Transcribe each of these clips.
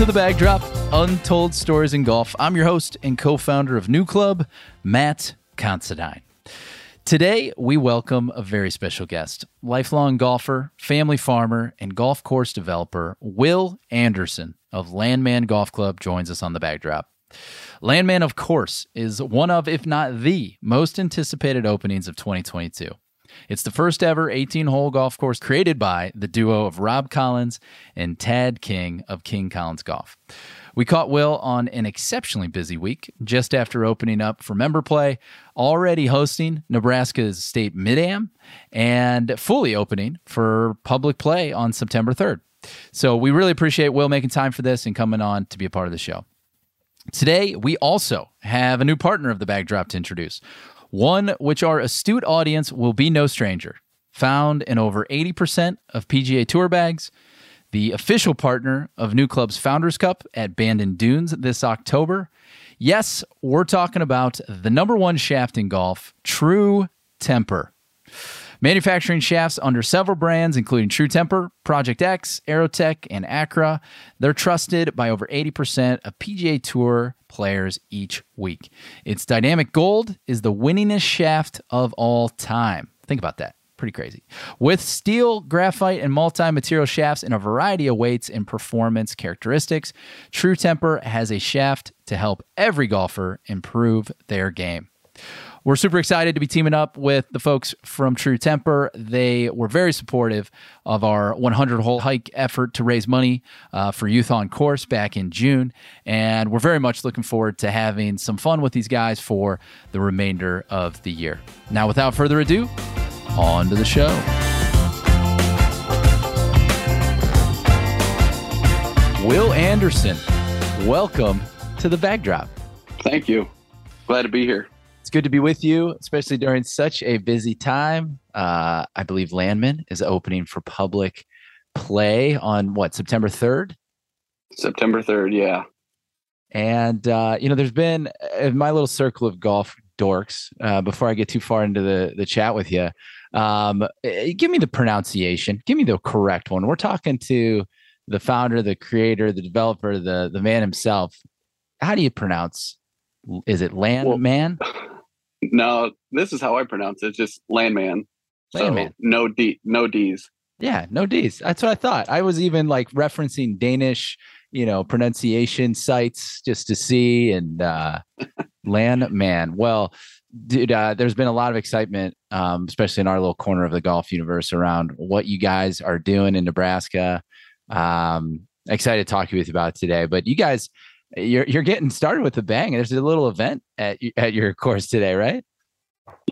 to the Backdrop Untold Stories in Golf. I'm your host and co founder of New Club, Matt Considine. Today, we welcome a very special guest, lifelong golfer, family farmer, and golf course developer, Will Anderson of Landman Golf Club, joins us on the Backdrop. Landman, of course, is one of, if not the most anticipated openings of 2022. It's the first ever 18 hole golf course created by the duo of Rob Collins and Tad King of King Collins Golf. We caught Will on an exceptionally busy week just after opening up for member play, already hosting Nebraska's state mid am, and fully opening for public play on September 3rd. So we really appreciate Will making time for this and coming on to be a part of the show. Today, we also have a new partner of the Backdrop to introduce one which our astute audience will be no stranger. Found in over 80% of PGA Tour bags, the official partner of New Club's Founders Cup at Bandon Dunes this October. Yes, we're talking about the number one shaft in golf, True Temper. Manufacturing shafts under several brands, including True Temper, Project X, Aerotech, and Accra. They're trusted by over 80% of PGA Tour players each week. Its dynamic gold is the winningest shaft of all time. Think about that. Pretty crazy. With steel, graphite, and multi material shafts in a variety of weights and performance characteristics, True Temper has a shaft to help every golfer improve their game. We're super excited to be teaming up with the folks from True Temper. They were very supportive of our 100 hole hike effort to raise money uh, for Youth on Course back in June. And we're very much looking forward to having some fun with these guys for the remainder of the year. Now, without further ado, on to the show. Will Anderson, welcome to the backdrop. Thank you. Glad to be here. It's good to be with you, especially during such a busy time. Uh, I believe Landman is opening for public play on what September third. September third, yeah. And uh, you know, there's been in my little circle of golf dorks. Uh, before I get too far into the the chat with you, um, eh, give me the pronunciation. Give me the correct one. We're talking to the founder, the creator, the developer, the the man himself. How do you pronounce? Is it Landman? Well, No, this is how I pronounce it. It's just landman. Landman. So no D, no D's. Yeah, no D's. That's what I thought. I was even like referencing Danish, you know, pronunciation sites just to see and uh landman. Well, dude, uh, there's been a lot of excitement, um, especially in our little corner of the golf universe around what you guys are doing in Nebraska. Um, excited to talk with you about today. But you guys, you're you're getting started with a bang. There's a little event at at your course today, right?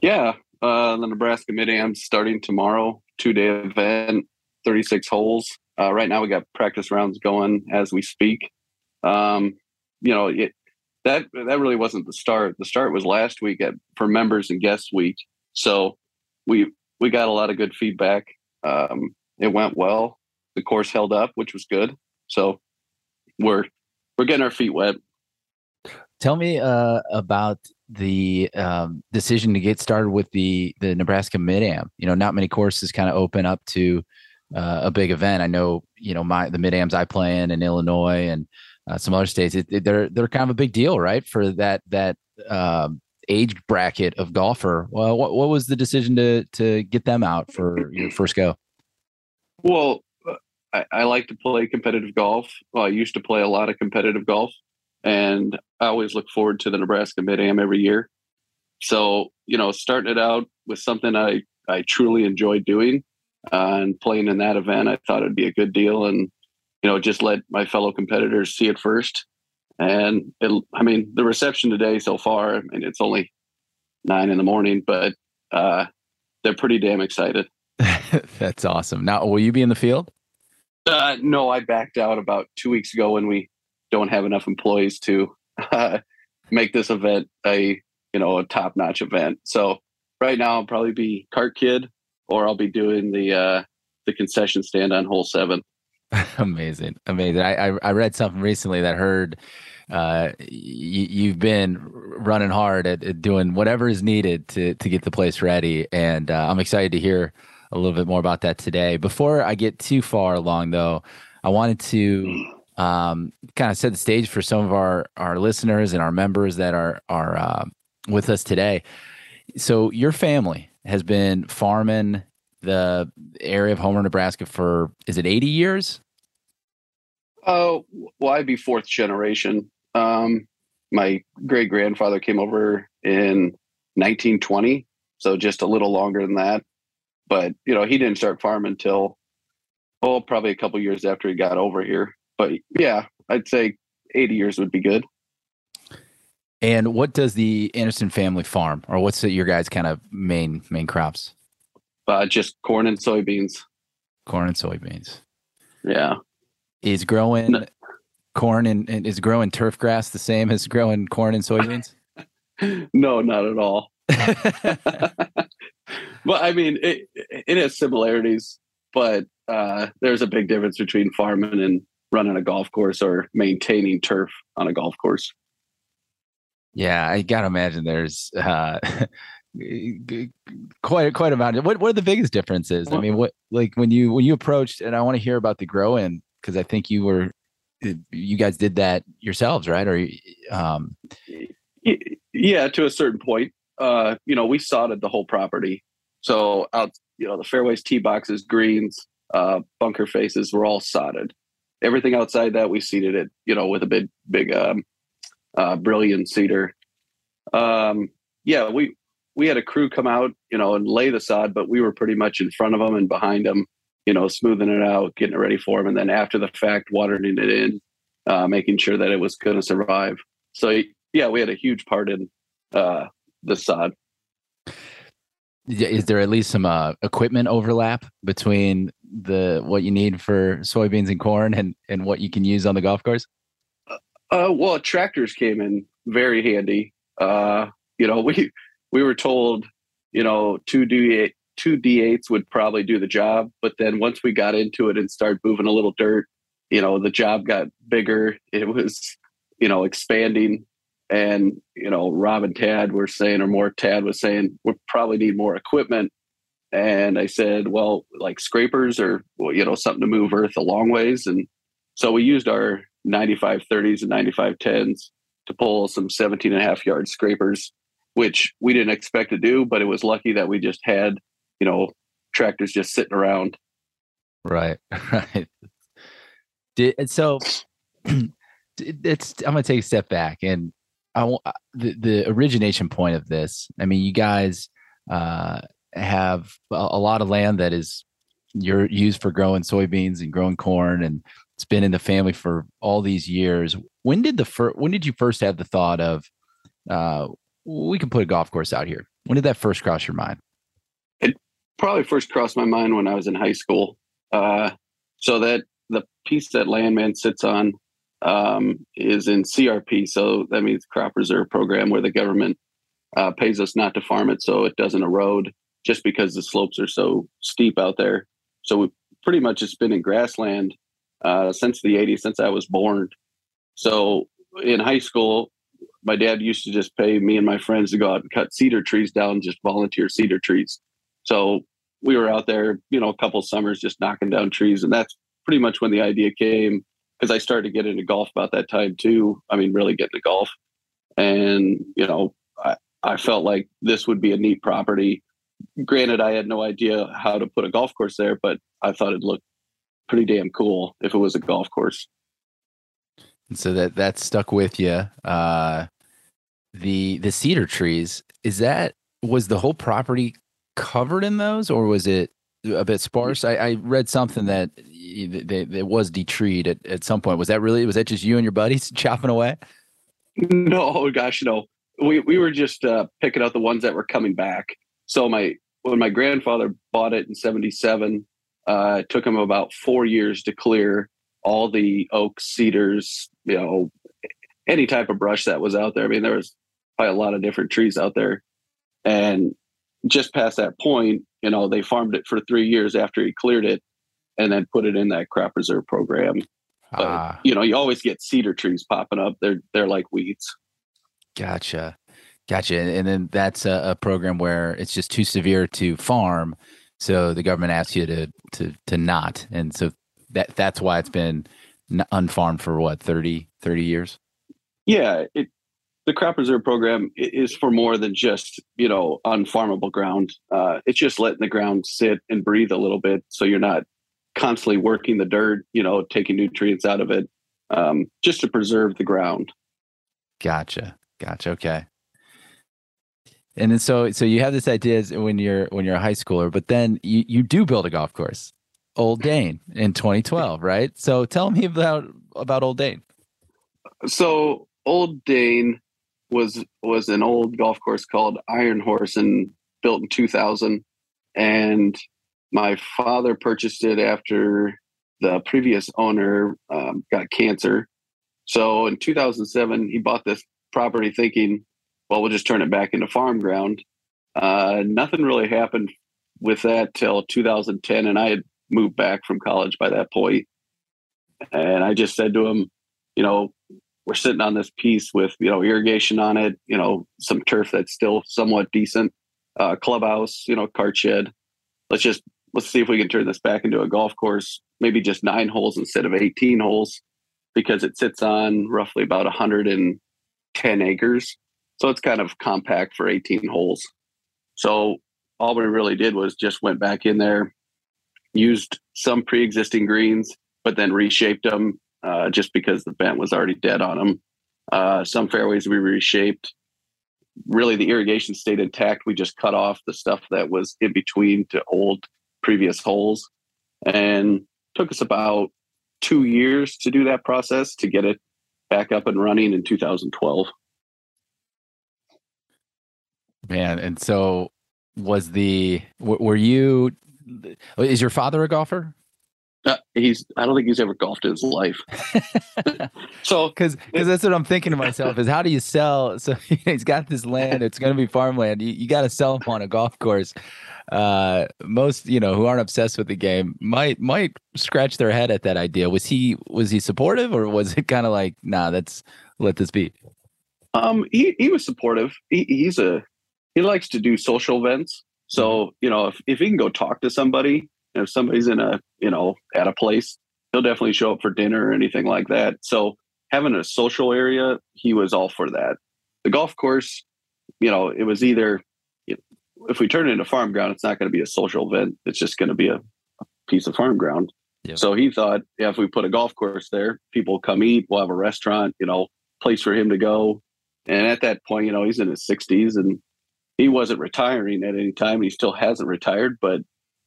Yeah, uh, the Nebraska Mid Am starting tomorrow. Two day event, 36 holes. Uh, right now, we got practice rounds going as we speak. Um, you know, it, that that really wasn't the start. The start was last week at for members and guests week. So we we got a lot of good feedback. Um, it went well. The course held up, which was good. So we're we're getting our feet wet. Tell me uh, about the um, decision to get started with the the Nebraska Mid Am. You know, not many courses kind of open up to uh, a big event. I know, you know, my the Mid Ams I play in in Illinois and uh, some other states. It, it, they're they're kind of a big deal, right? For that that um, age bracket of golfer. Well, what what was the decision to to get them out for your first go? Well, I, I, like to play competitive golf. Well, I used to play a lot of competitive golf, and I always look forward to the Nebraska Mid Am every year. So, you know, starting it out with something I, I truly enjoy doing uh, and playing in that event, I thought it'd be a good deal. And, you know, just let my fellow competitors see it first. And it, I mean, the reception today so far, I mean, it's only nine in the morning, but uh, they're pretty damn excited. That's awesome. Now, will you be in the field? Uh, no, I backed out about two weeks ago when we don't have enough employees to uh, make this event a you know a top notch event. So right now I'll probably be cart kid, or I'll be doing the uh, the concession stand on hole seven. amazing, amazing. I, I, I read something recently that heard uh, you, have been running hard at, at, doing whatever is needed to to get the place ready, and uh, I'm excited to hear a little bit more about that today. Before I get too far along, though, I wanted to um, kind of set the stage for some of our our listeners and our members that are are uh, with us today. So your family has been farming the area of Homer, Nebraska for is it 80 years? Oh, well, I'd be fourth generation. Um, my great grandfather came over in 1920, so just a little longer than that. But you know, he didn't start farming until oh, probably a couple years after he got over here. But yeah, I'd say 80 years would be good. And what does the Anderson family farm, or what's your guys' kind of main main crops? Uh, just corn and soybeans. Corn and soybeans. Yeah. Is growing no. corn and, and is growing turf grass the same as growing corn and soybeans? no, not at all. but I mean, it, it has similarities, but uh, there's a big difference between farming and running a golf course or maintaining turf on a golf course. Yeah, I gotta imagine there's uh, quite quite amount. What what are the biggest differences? I mean, what like when you when you approached, and I want to hear about the grow in because I think you were you guys did that yourselves, right? Or um, yeah, to a certain point. Uh, you know, we sodded the whole property. So out, you know, the fairways, tee boxes, greens, uh, bunker faces were all sodded. Everything outside that we seeded it, you know, with a big, big, um, uh, Brillion seeder. Um, yeah, we we had a crew come out, you know, and lay the sod, but we were pretty much in front of them and behind them, you know, smoothing it out, getting it ready for them, and then after the fact, watering it in, uh, making sure that it was going to survive. So yeah, we had a huge part in uh, the sod. Is there at least some uh, equipment overlap between the what you need for soybeans and corn and and what you can use on the golf course? Uh, well, tractors came in very handy. Uh, you know, we we were told, you know, two D two D eights would probably do the job, but then once we got into it and started moving a little dirt, you know, the job got bigger. It was, you know, expanding, and you know, Rob and Tad were saying, or more, Tad was saying, we probably need more equipment. And I said, well, like scrapers or you know, something to move earth a long ways, and so we used our 95 30s and 95 10s to pull some 17 and a half yard scrapers, which we didn't expect to do, but it was lucky that we just had, you know, tractors just sitting around. Right. Right. Did, so it's, I'm going to take a step back and I uh, the, the origination point of this. I mean, you guys, uh, have a, a lot of land that is you're used for growing soybeans and growing corn and it's been in the family for all these years. When did the first? When did you first have the thought of, uh, we can put a golf course out here? When did that first cross your mind? It probably first crossed my mind when I was in high school. Uh, so that the piece that Landman sits on um, is in CRP. So that means crop reserve program, where the government uh, pays us not to farm it so it doesn't erode, just because the slopes are so steep out there. So we pretty much it's been in grassland uh, since the 80s, since I was born. So in high school, my dad used to just pay me and my friends to go out and cut cedar trees down, just volunteer cedar trees. So we were out there, you know, a couple summers just knocking down trees. And that's pretty much when the idea came because I started to get into golf about that time too. I mean, really get into golf. And, you know, I, I felt like this would be a neat property. Granted, I had no idea how to put a golf course there, but I thought it looked pretty damn cool if it was a golf course. And so that that stuck with you. Uh, the the cedar trees is that was the whole property covered in those, or was it a bit sparse? I, I read something that it was detreed at, at some point. Was that really? Was that just you and your buddies chopping away? No, gosh, no. We we were just uh, picking out the ones that were coming back. So my when my grandfather bought it in '77, uh, it took him about four years to clear all the oaks, cedars, you know, any type of brush that was out there. I mean, there was probably a lot of different trees out there. And just past that point, you know, they farmed it for three years after he cleared it and then put it in that crop reserve program. But, ah. you know, you always get cedar trees popping up. They're they're like weeds. Gotcha. Gotcha. And then that's a, a program where it's just too severe to farm so the government asks you to to to not, and so that that's why it's been unfarmed for what 30 30 years yeah it the crop reserve program is for more than just you know unfarmable ground. Uh, it's just letting the ground sit and breathe a little bit so you're not constantly working the dirt you know taking nutrients out of it um, just to preserve the ground. Gotcha. Gotcha. Okay. And then so so you have this idea when you're when you're a high schooler but then you you do build a golf course Old Dane in 2012, right? So tell me about about Old Dane. So Old Dane was was an old golf course called Iron Horse and built in 2000 and my father purchased it after the previous owner um, got cancer. So in 2007, he bought this property thinking, well, we'll just turn it back into farm ground. Uh, nothing really happened with that till 2010, and I had moved back from college by that. And I just said to him, you know, we're sitting on this piece with, you know, irrigation on it, you know, some turf that's still somewhat decent, uh, clubhouse, you know, cart shed. Let's just, let's see if we can turn this back into a golf course, maybe just nine holes instead of 18 holes because it sits on roughly about 110 acres. So it's kind of compact for 18 holes. So all we really did was just went back in there, used some pre-existing greens, but then reshaped them uh, just because the bent was already dead on them. Uh, some fairways we reshaped. Really, the irrigation stayed intact. We just cut off the stuff that was in between to old previous holes, and took us about two years to do that process to get it back up and running in 2012. Man, and so was the were you is your father a golfer? Uh, he's. I don't think he's ever golfed in his life. so, because because that's what I'm thinking to myself is how do you sell? So he's got this land. It's going to be farmland. You, you got to sell him on a golf course. Uh, most you know who aren't obsessed with the game might might scratch their head at that idea. Was he was he supportive or was it kind of like nah? That's let this be. Um, he he was supportive. He, he's a he likes to do social events. So, mm-hmm. you know, if, if he can go talk to somebody, if somebody's in a, you know, at a place, he'll definitely show up for dinner or anything like that. So having a social area, he was all for that. The golf course, you know, it was either if we turn it into farm ground, it's not going to be a social event. It's just going to be a, a piece of farm ground. Yep. So he thought, yeah, if we put a golf course there, people come eat. We'll have a restaurant, you know, place for him to go. And at that point, you know, he's in his 60s and he wasn't retiring at any time. He still hasn't retired, but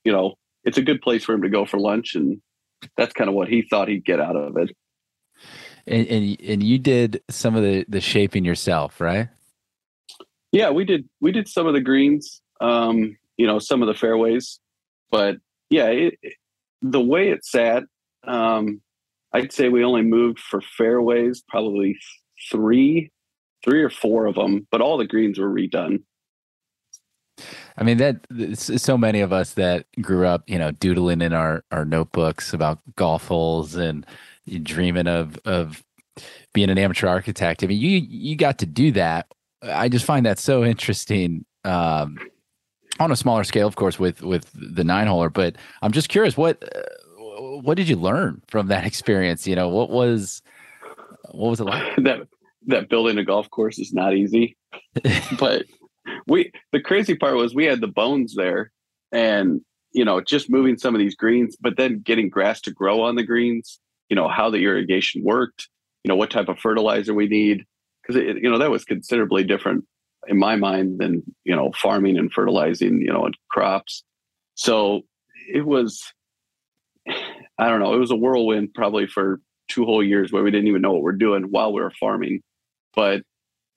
you know, it's a good place for him to go for lunch, and that's kind of what he thought he'd get out of it. And and, and you did some of the the shaping yourself, right? Yeah, we did. We did some of the greens, um, you know, some of the fairways, but yeah, it, it, the way it sat, um, I'd say we only moved for fairways probably three, three or four of them, but all the greens were redone. I mean that so many of us that grew up, you know, doodling in our our notebooks about golf holes and dreaming of of being an amateur architect. I mean, you you got to do that. I just find that so interesting. Um, on a smaller scale, of course, with with the nine holer. But I'm just curious, what uh, what did you learn from that experience? You know, what was what was it like? that that building a golf course is not easy, but we the crazy part was we had the bones there and you know just moving some of these greens but then getting grass to grow on the greens you know how the irrigation worked you know what type of fertilizer we need. Because you know that was considerably different in my mind than you know farming and fertilizing you know and crops. So it was i don't know it was a whirlwind probably for two whole years where we didn't even know what we're doing while we were farming. But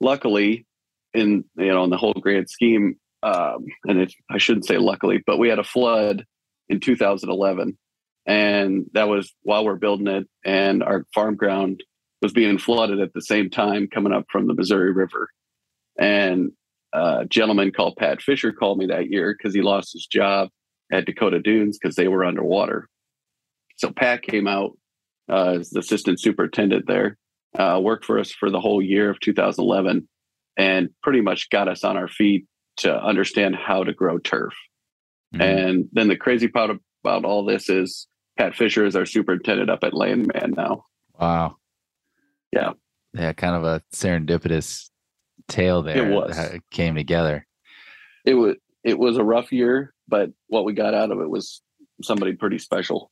luckily in you know in the whole grand scheme um, and it, i shouldn't say luckily but we had a flood in 2011 and that was while we're building it and our farm ground was being flooded at the same time coming up from the missouri river. And a gentleman called pat fisher called me that year because he lost his job at dakota dunes because they were underwater. So pat came out uh, as the assistant superintendent there uh, worked for us for the whole year of 2011 and pretty much got us on our feet to understand how to grow turf. Mm-hmm. And then the crazy part about all this is Pat Fisher is our superintendent up at Landman now. Wow. Yeah. Yeah, kind of a serendipitous tale there. It was. It came together. It was it was a rough year, but what we got out of it was somebody pretty special.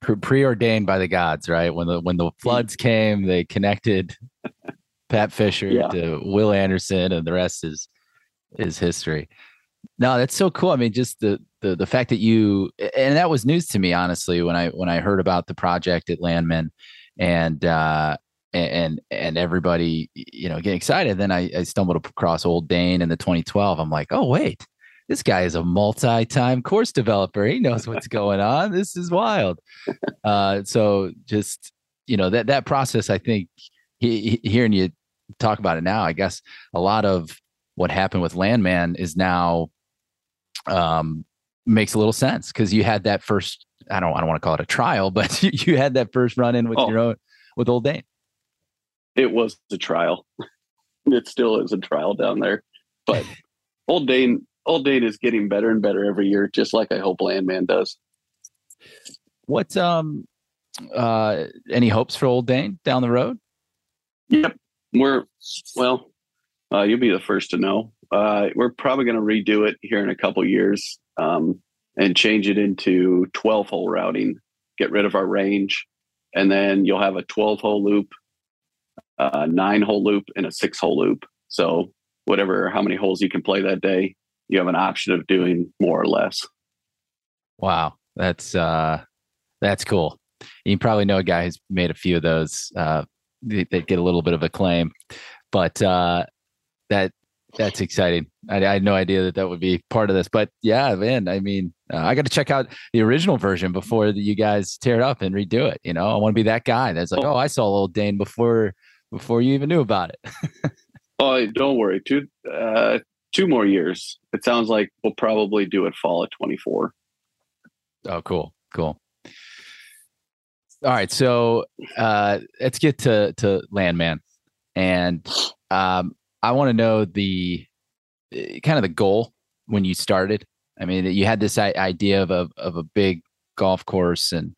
Pre- preordained by the gods, right? When the when the floods came, they connected Pat Fisher Yeah. to Will Anderson, and the rest is is history. No, that's so cool. I mean, just the the the fact that you and that was news to me, honestly, when I when I heard about the project at Landman, and uh, and and everybody, you know, getting excited. Then I, I stumbled across Old Dane in the 2012. I'm like, oh wait, this guy is a multi-time course developer. He knows what's going on. This is wild. Uh, so just you know that that process, I think, he, he- hearing you talk about it now, I guess a lot of what happened with Landman is now um, makes a little sense because you had that first. I don't. I don't want to call it a trial, but you, had that first run in with Oh. your own with Old Dane. It was a trial. it still is a trial down there. But Old Dane Old Dane is getting better and better every year, just like I hope Landman does. What um uh any hopes for Old Dane down the road? Yep. We're well, uh, you'll be the first to know. Uh, we're probably going to redo it here in a couple years um, and change it into 12 hole routing, get rid of our range, and then you'll have a 12 hole loop, a nine hole loop, and a six hole loop. So, whatever, how many holes you can play that day, you have an option of doing more or less. Wow, that's uh that's cool. You probably know a guy who's made a few of those. Uh they, they get a little bit of acclaim, but uh that that's exciting. I, I had no idea that that would be part of this, but yeah, man. I mean, uh, I got to check out the original version before you guys tear it up and redo it. You know, I want to be that guy that's like, Oh. oh, I saw Old Dane before before you even knew about it. Oh, don't worry. Two, uh, two more years. It sounds like we'll probably do it fall of 24. Oh, cool, cool. All right, so uh, let's get to to Landman, and um, I want to know the uh, kind of the goal when you started. I mean, you had this idea of a of a big golf course, and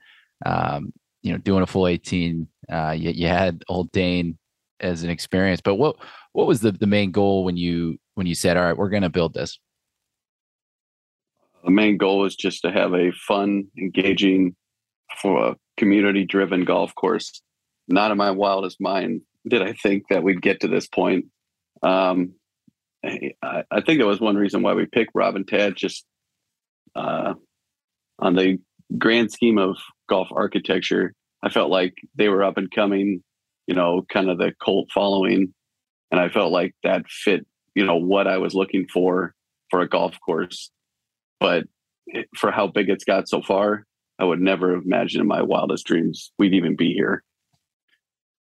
um, you know, doing a full eighteen. Uh, you, you had Old Dane as an experience, but what what was the the main goal when you when you said, "All right, we're going to build this"? the main goal is just to have a fun, engaging, for a community-driven golf course. Not in my wildest mind did I think that we'd get to this point. Um, I, I think that was one reason why we picked Rob and Tad. Just uh, on the grand scheme of golf architecture, I felt like they were up and coming. You know, kind of the cult following, and I felt like that fit. You know what I was looking for for a golf course but for how big it's got so far, I would never have imagined in my wildest dreams we'd even be here.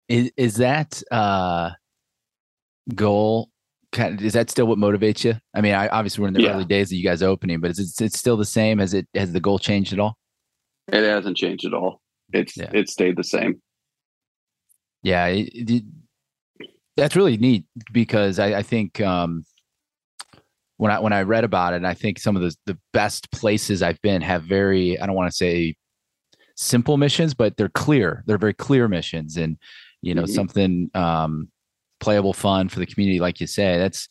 Is is that uh goal kind of, is that still what motivates you? I mean, I obviously we're in the Yeah. early days of you guys opening, but is it it's still the same? Has it has the goal changed at all? It hasn't changed at all. It's Yeah. it stayed the same. Yeah, it, it- that's really neat because I, I think um, when I when I read about it, and I think some of the the best places I've been have very I don't want to say simple missions, but they're clear. They're very clear missions, and you know Mhm. something um, playable, fun for the community, like you say. That's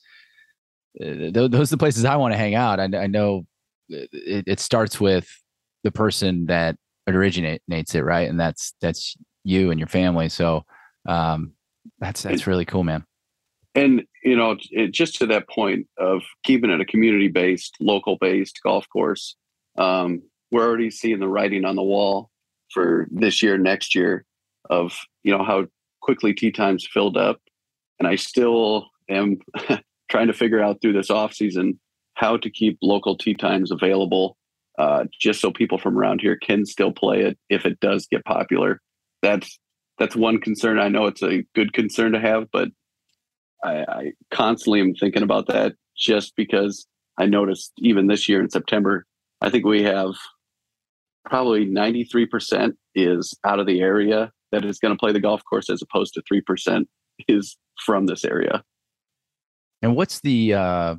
uh, th- those are the places I want to hang out. I, I know it, it starts with the person that originates it, right? And that's that's you and your family. So um, that's that's really cool, man. And you know, it, just to that point of keeping it a community-based, local-based golf course, um, we're already seeing the writing on the wall for this year, next year, of you know how quickly tee times filled up, and I still am trying to figure out through this off season how to keep local tee times available, uh, just so people from around here can still play it if it does get popular. That's that's one concern. I know it's a good concern to have, but I, I constantly am thinking about that just because I noticed even this year in September, I think we have probably 93% is out of the area that is going to play the golf course as opposed to 3% is from this area. And what's the uh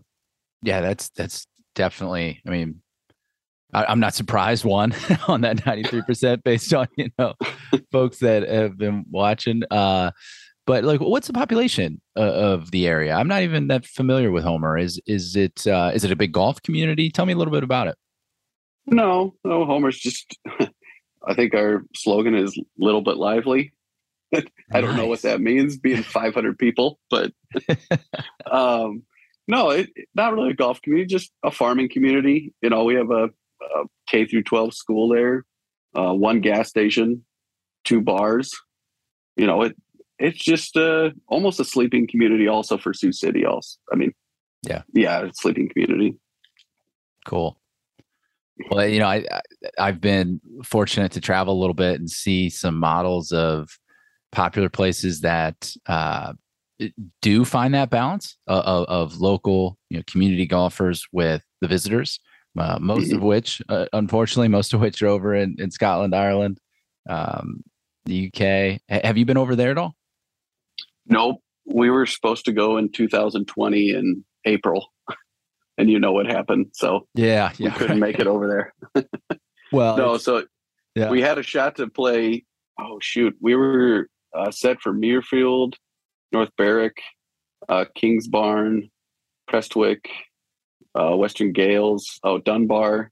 yeah, that's that's definitely I mean I, I'm not surprised one on that 93% based on, you know, folks that have been watching. Uh, but like, what's the population uh, of the area? I'm not even that familiar with Homer. Is is it uh, is it a big golf community? Tell me a little bit about it. No, no, Homer's just. I think our slogan is "little but lively." I don't nice. know what that means, being 500 people, but um, no, it, not really a golf community, just a farming community. You know, we have a, a K through 12 school there, uh, one gas station, two bars. You know, it it's just uh, almost a sleeping community also for Sioux City. Also, I mean, yeah, yeah, sleeping community. Cool. Well, you know, I I've been fortunate to travel a little bit and see some models of popular places that uh, do find that balance of, of, local, you know, community golfers with the visitors. Uh, most mm-hmm. of which, uh, unfortunately, most of which are over in, in Scotland, Ireland, um, the UK. Have you been over there at all? Nope. We were supposed to go in 2020 in April, and you know what happened. So yeah, yeah we couldn't right. make it over there. well, no. So yeah. we had a shot to play. Oh shoot, we were uh, set for Muirfield, North Berwick, uh, Kingsbarn, Prestwick, uh, Western Gailes, oh Dunbar,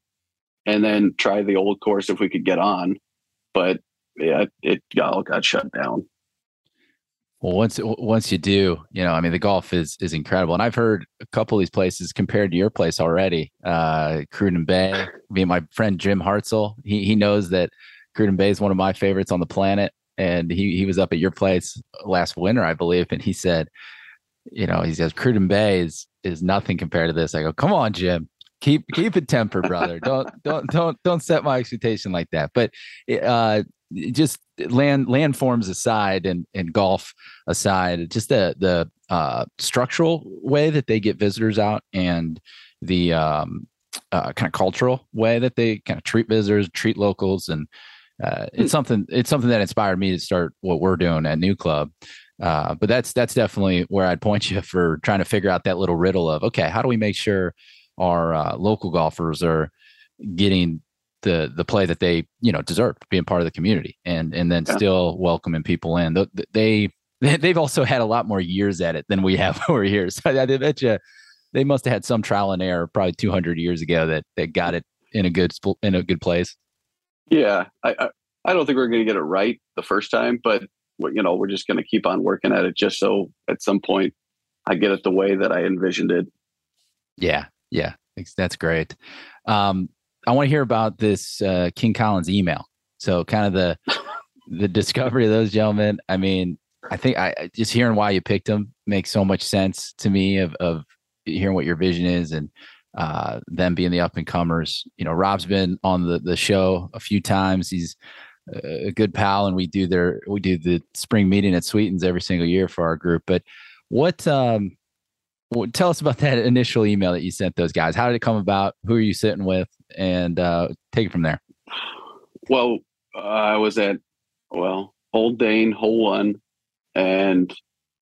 and then try the old course if we could get on. But yeah, it all got shut down. Well, once once you do, you know, I mean, the golf is is incredible, and I've heard a couple of these places compared to your place already. Uh, Cruden Bay. I mean, my friend Jim Hartzell, he he knows that Cruden Bay is one of my favorites on the planet, and he he was up at your place last winter, I believe, and he said, you know, he says Cruden Bay is is nothing compared to this. I go, come on, Jim, keep keep it tempered, brother. don't don't don't don't set my expectation like that. But uh, just land landforms aside and and golf aside, just the the uh, structural way that they get visitors out and the um, uh, kind of cultural way that they kind of treat visitors, treat locals, and uh, it's hmm. something it's something that inspired me to start what we're doing at New Club. Uh, but that's that's definitely where I'd point you for trying to figure out that little riddle of okay, how do we make sure our uh, local golfers are getting the the play that they you know deserve being part of the community and and then yeah. still welcoming people in. They they've also had a lot more years at it than we have over here. So i bet you they must have had some trial and error probably 200 years ago that that got it in a good in a good place. Yeah. I i, I don't think we're going to get it right the first time but you know we're just going to keep on working at it just so at some point i get it the way that i envisioned it. Yeah. Yeah. That's great. Um I want to hear about this uh, King Collins email. So kind of the the discovery of those gentlemen. I mean, I think I just hearing why you picked them makes so much sense to me of of hearing what your vision is and uh, them being the up and comers. You know, Rob's been on the the show a few times. He's a good pal, and we do their we do the spring meeting at Sweetens every single year for our group. But what um, well, tell us about that initial email that you sent those guys. How did it come about? Who are you sitting with? And uh, take it from there. Well, I was at well Old Dane Hole One, and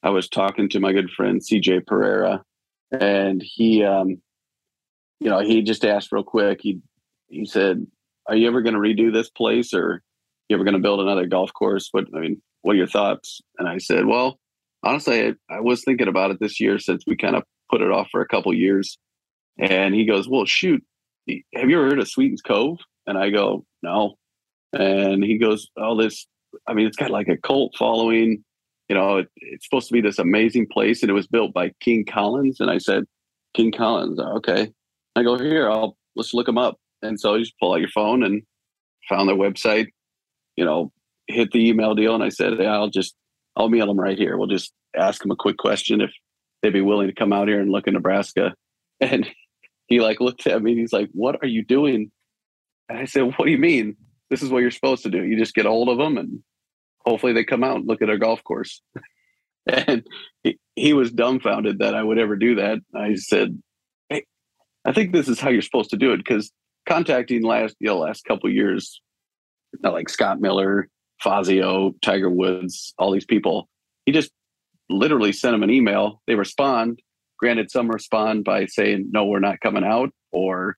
I was talking to my good friend CJ Pereira, and he, um, you know, he just asked real quick. He he said, "Are you ever going to redo this place, or you ever going to build another golf course? What I mean, what are your thoughts?" And I said, "Well." honestly, I, I was thinking about it this year since we kind of put it off for a couple years. And he goes, Well, shoot, have you ever heard of Sweetens Cove? And I go, No. And he goes, Oh, this, I mean, it's got like a cult following. You know, it, it's supposed to be this amazing place. And it was built by King Collins. And I said, King Collins, okay. I go, Here, I'll, let's look them up. And so you just pull out your phone and found their website, you know, hit the email deal. And I said, I'll just I'll mail them right here. We'll just ask them a quick question if they'd be willing to come out here and look in Nebraska. And he like looked at me and he's like, "What are you doing?" And I said, "What do you mean? This is what you're supposed to do. You just get a hold of them and hopefully they come out and look at our golf course." and he, he was dumbfounded that I would ever do that. I said, "Hey, I think this is how you're supposed to do it because contacting last you know last couple years, like Scott Miller, Fazio, Tiger Woods, all these people. He just literally sent them an email. They respond. Granted, some respond by saying, no, we're not coming out, or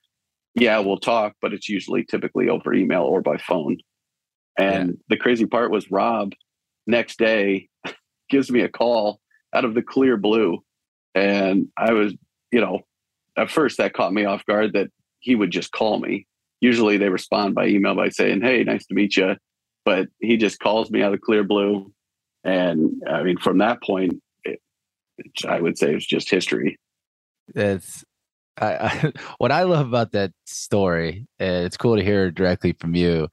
yeah, we'll talk, but it's usually typically over email or by phone. And yeah. the crazy part was Rob next day gives me a call out of the clear blue. And I was, you know, at first that caught me off guard that he would just call me. Usually they respond by email by saying, Hey, nice to meet you. But he just calls me out of clear blue. And I mean, from that point, it, I would say it's just history. That's I, I, what I love about that story. And it's cool to hear directly from you.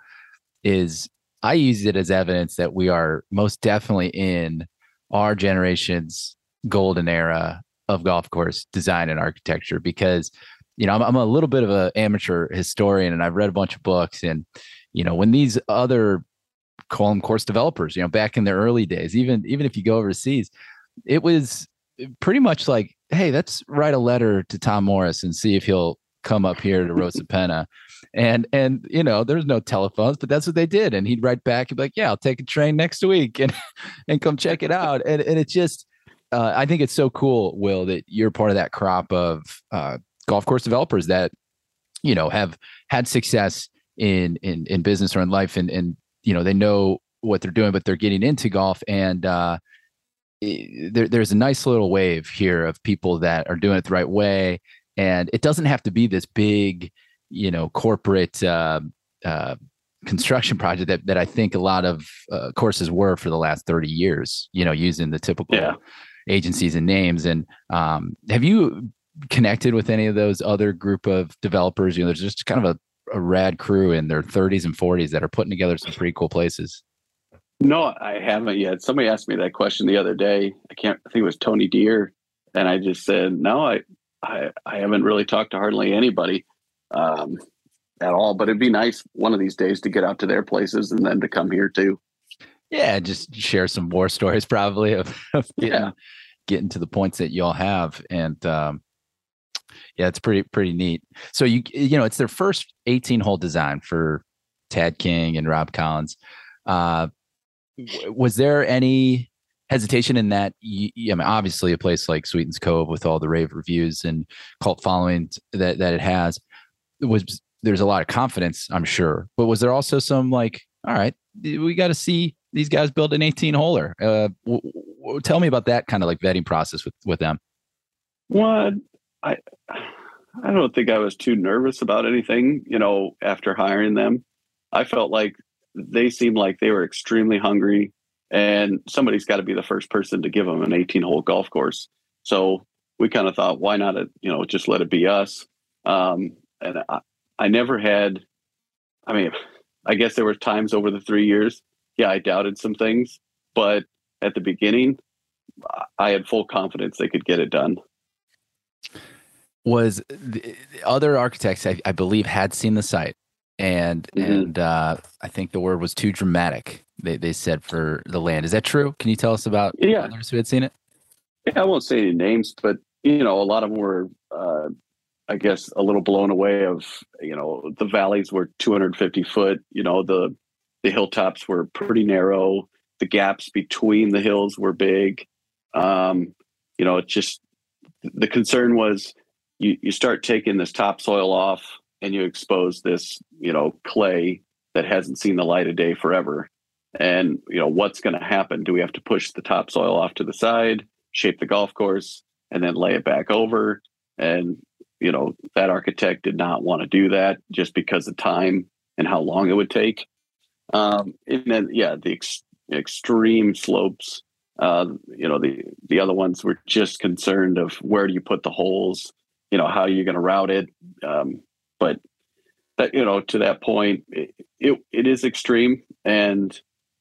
Is I use it as evidence that we are most definitely in our generation's golden era of golf course design and architecture because you know I'm, I'm a little bit of an amateur historian and I've read a bunch of books and you know when these other call them course developers you know back in the early days even even if you go overseas it was pretty much like hey let's write a letter to Tom Morris and see if he'll come up here to Rosapenna and and you know there's no telephones but that's what they did. And he'd write back and be like yeah i'll take a train next week and and come check it out. And and it's just uh, i think it's so cool will that you're part of that crop of uh, golf course developers that you know have had success in in in business or in life and and you know they know what they're doing but they're getting into golf. And uh there, there's a nice little wave here of people that are doing it the right way and it doesn't have to be this big you know corporate uh, uh, construction project that that I think a lot of uh, courses were for the last thirty years. You know, using the typical yeah. agencies and names. And um, have you connected with any of those other group of developers? You know, there's just kind of a, a rad crew in their 30s and 40s that are putting together some pretty cool places. No, I haven't yet. Somebody asked me that question the other day. I can't. I think it was Tony Dear, and I just said no. I I, I haven't really talked to hardly anybody um, at all. But it'd be nice one of these days to get out to their places and then to come here too. Yeah, just share some war stories probably of, of getting yeah. getting to the points that y'all have. And um, yeah, it's pretty pretty neat. So you you know, it's their first 18 hole design for Tad King and Rob Collins. Uh, was there any hesitation in that I mean obviously a place like Sweetens Cove with all the rave reviews and cult following that that it has was there's a lot of confidence, I'm sure. But was there also some like, all right, we got to see these guys build an 18 holer. Uh, w- w- tell me about that kind of like vetting process with with them. Well, I I don't think I was too nervous about anything. You know, after hiring them, I felt like they seemed like they were extremely hungry, and somebody's got to be the first person to give them an 18 hole golf course. So we kind of thought, why not? You know, just let it be us. Um, and I, I never had. I mean, I guess there were times over the three years, yeah, I doubted some things, but at the beginning, I had full confidence they could get it done. Was the other architects, I, I believe, had seen the site, and mm-hmm. and uh, I think the word was too dramatic. They they said for the land. Is that true? Can you tell us about yeah. others who had seen it? Yeah, I won't say any names, but you know, a lot of them were uh, I guess a little blown away of you know the valleys were 250 foot. You know the the hilltops were pretty narrow. The gaps between the hills were big. Um, you know, it just the concern was you you start taking this topsoil off and you expose this you know clay that hasn't seen the light of day forever. And you know what's going to happen? Do we have to push the topsoil off to the side, shape the golf course, and then lay it back over? And you know that architect did not want to do that just because of time and how long it would take um, and then yeah the ex- extreme slopes uh, you know the the other ones were just concerned of where do you put the holes you know how are you're going to route it um, but that you know to that point it, it, it is extreme. And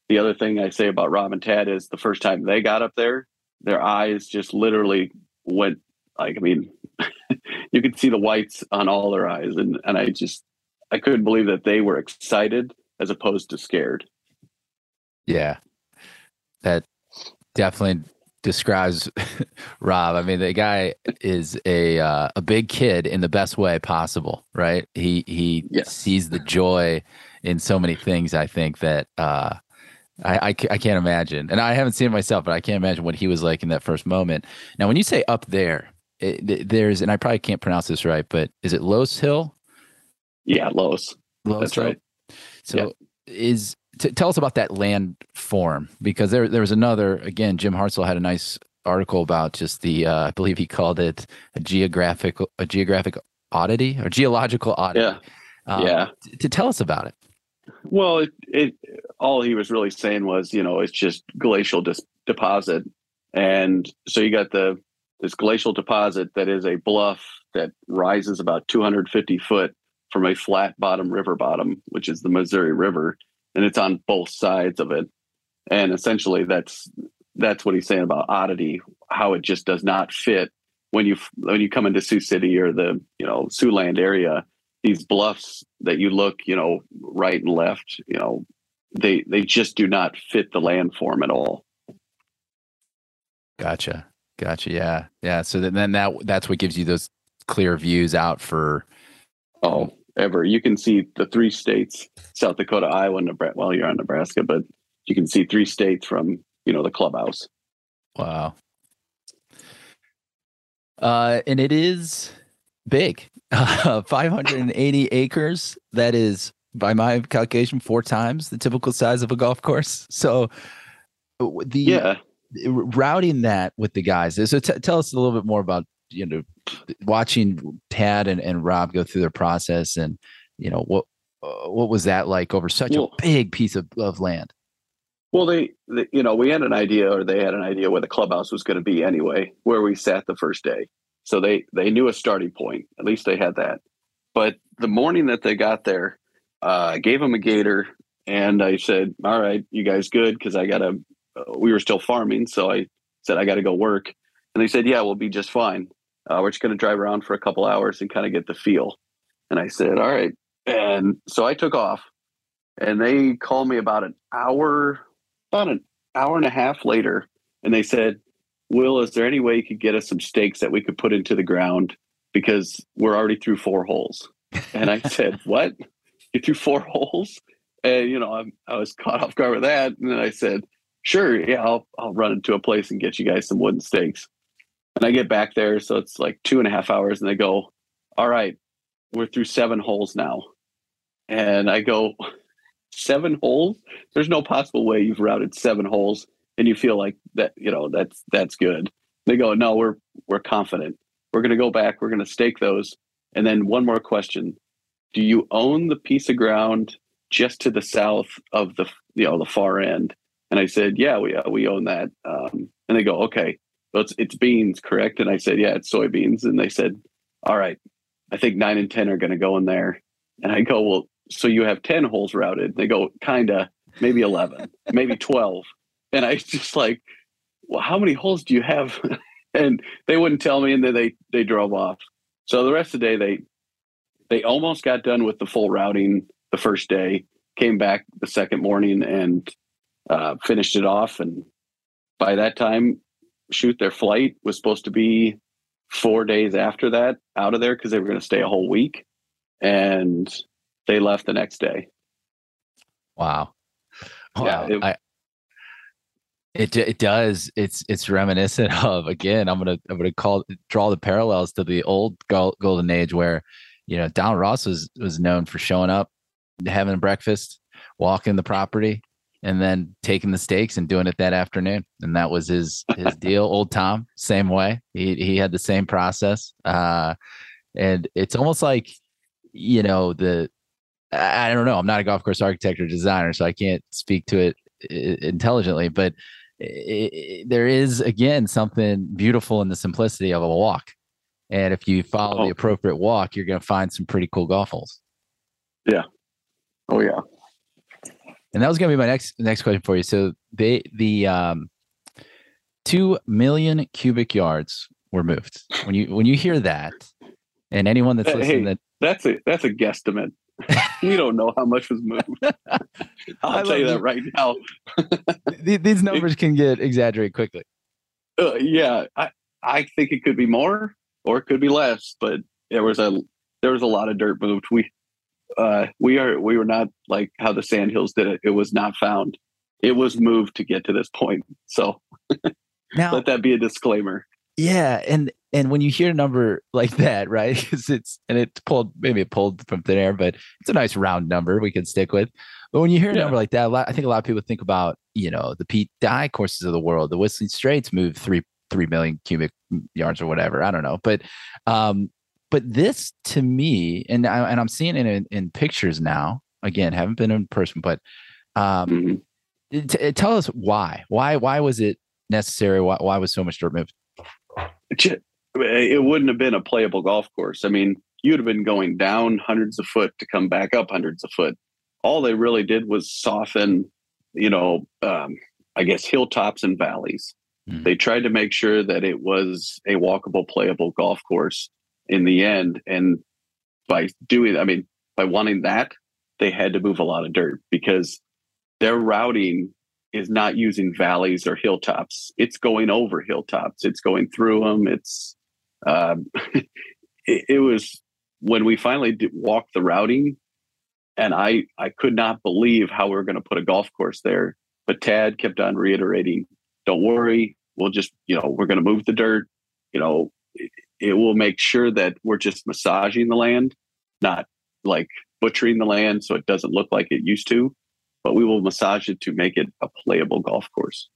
the other thing i say about rob and tad is the first time they got up there their eyes just literally went like i mean you could see the whites on all their eyes, and and I just I couldn't believe that they were excited as opposed to scared. Yeah, that definitely describes Rob. I mean, the guy is a uh, a big kid in the best way possible, right? He he yes. sees the joy in so many things. I think that uh, I, I, I can't imagine, and I haven't seen it myself, but I can't imagine what he was like in that first moment. Now, when you say up there, it, there's, and I probably can't pronounce this right, but is it Loess Hill? Yeah, Loess. Loess. That's right. So yeah. is t- tell us about that land form because there there was another again. Jim Hartzell had a nice article about just the uh, I believe he called it a geographic a geographic oddity or geological oddity. Yeah. Um, yeah. To, to tell us about it. Well, it, it, all he was really saying was, you know, it's just glacial dis- deposit, and so you got the this glacial deposit that is a bluff that rises about 250 foot from a flat bottom river bottom, which is the Missouri River, and it's on both sides of it. And essentially, that's that's what he's saying about oddity, how it just does not fit when you when you come into Sioux City or the you know Siouxland area. These bluffs that you look, you know, right and left, you know, they they just do not fit the landform at all. Gotcha, gotcha. Yeah, yeah. So then that that's what gives you those clear views out for. Oh, ever you can see the three states: South Dakota, Iowa, Nebraska. Well, you're on Nebraska, but you can see three states from you know the clubhouse. Wow. Uh, and it is big, uh, 580 acres. That is, by my calculation, four times the typical size of a golf course. So, the yeah, routing that with the guys. So, t- tell us a little bit more about you know watching Tad and, and Rob go through their process, and you know what uh, what was that like over such well, a big piece of, of land? Well, they, they, you know, we had an idea, or they had an idea where the clubhouse was going to be anyway, where we sat the first day. So they they knew a starting point. At least they had that. But the morning that they got there, uh, I gave them a gator, and I said, "All right, you guys good?" Because I got to. Uh, we were still farming, so I said I got to go work, and they said, "Yeah, we'll be just fine. Uh, we're just going to drive around for a couple hours and kind of get the feel." And I said, "All right." And so I took off, and they called me about an hour about an hour and a half later, and they said, Will, is there any way you could get us some stakes that we could put into the ground? Because we're already through four holes. And I said, What? You through four holes? And, you know, I'm, I was caught off guard with that. And then I said, Sure, yeah, I'll, I'll run into a place and get you guys some wooden stakes. And I get back there. So it's like two and a half hours. And they go, All right, we're through seven holes now. And I go, seven holes. There's no possible way you've routed seven holes and you feel like that, you know, that's that's good. They go, no, we're we're confident. We're gonna go back, we're gonna stake those. And then one more question. Do you own the piece of ground just to the south of the you know the far end? And I said, yeah, we uh, we own that. Um, and they go, okay, well, it's it's beans, correct? And I said, yeah, it's soybeans. And they said, all right, I think nine and ten are going to go in there. And I go, well, so you have 10 holes routed. They go, kinda, maybe 11, maybe 12. And I just like, well, how many holes do you have? and they wouldn't tell me. And then they, they drove off. So the rest of the day, they, they almost got done with the full routing the first day, came back the second morning and uh, finished it off. And by that time, shoot, their flight was supposed to be four days after that out of there because they were going to stay a whole week. And they left the next day. Wow. Wow. Yeah, it, I, it it does. It's it's reminiscent of again. I'm gonna I'm gonna call draw the parallels to the old golden age where, you know, Donald Ross was was known for showing up, having breakfast, walking the property, and then taking the stakes and doing it that afternoon. And that was his his deal. Old Tom, same way. He he had the same process. Uh, and it's almost like, you know, the I don't know. I'm not a golf course architect or designer, so I can't speak to it intelligently. But it, there is again something beautiful in the simplicity of a walk, and if you follow oh. the appropriate walk, you're going to find some pretty cool golf holes. Yeah. Oh yeah. And that was going to be my next next question for you. So they the um, two million cubic yards were moved. When you when you hear that, and anyone that's listening, that that's a that's a guesstimate. we don't know how much was moved. I'll tell you that right now. These numbers can get exaggerated quickly. Uh, yeah, I, I think it could be more or it could be less, but there was a there was a lot of dirt moved. We uh, we are we were not like how the Sand Hills did it. It was not found. It was moved to get to this point. So now let that be a disclaimer. Yeah, and and when you hear a number like that, right? Because it's and it pulled maybe it pulled from thin air, but it's a nice round number we can stick with. But when you hear a Yeah. number like that, a lot, I think a lot of people think about you know the Pete Dye courses of the world. The Whistling Straits move three three million cubic yards or whatever. I don't know, but um, but this to me, and I, and I'm seeing it in, in pictures now. Again, haven't been in person, but um, Mhm. t- tell us why. Why why was it necessary? Why why was so much dirt moved? It wouldn't have been a playable golf course. I mean, you'd have been going down hundreds of foot to come back up hundreds of foot. All they really did was soften, you know, um, I guess hilltops and valleys. Mhm. They tried to make sure that it was a walkable, playable golf course in the end. And by doing, I mean, by wanting that, they had to move a lot of dirt because their routing is not using valleys or hilltops. It's going over hilltops. It's going through them. It's um, it, it was when we finally did walk the routing, and I I could not believe how we were going to put a golf course there. But Tad kept on reiterating, "Don't worry, we'll just you know we're going to move the dirt. You know, it, will make sure that we're just massaging the land, not like butchering the land so it doesn't look like it used to." But we will massage it to make it a playable golf course.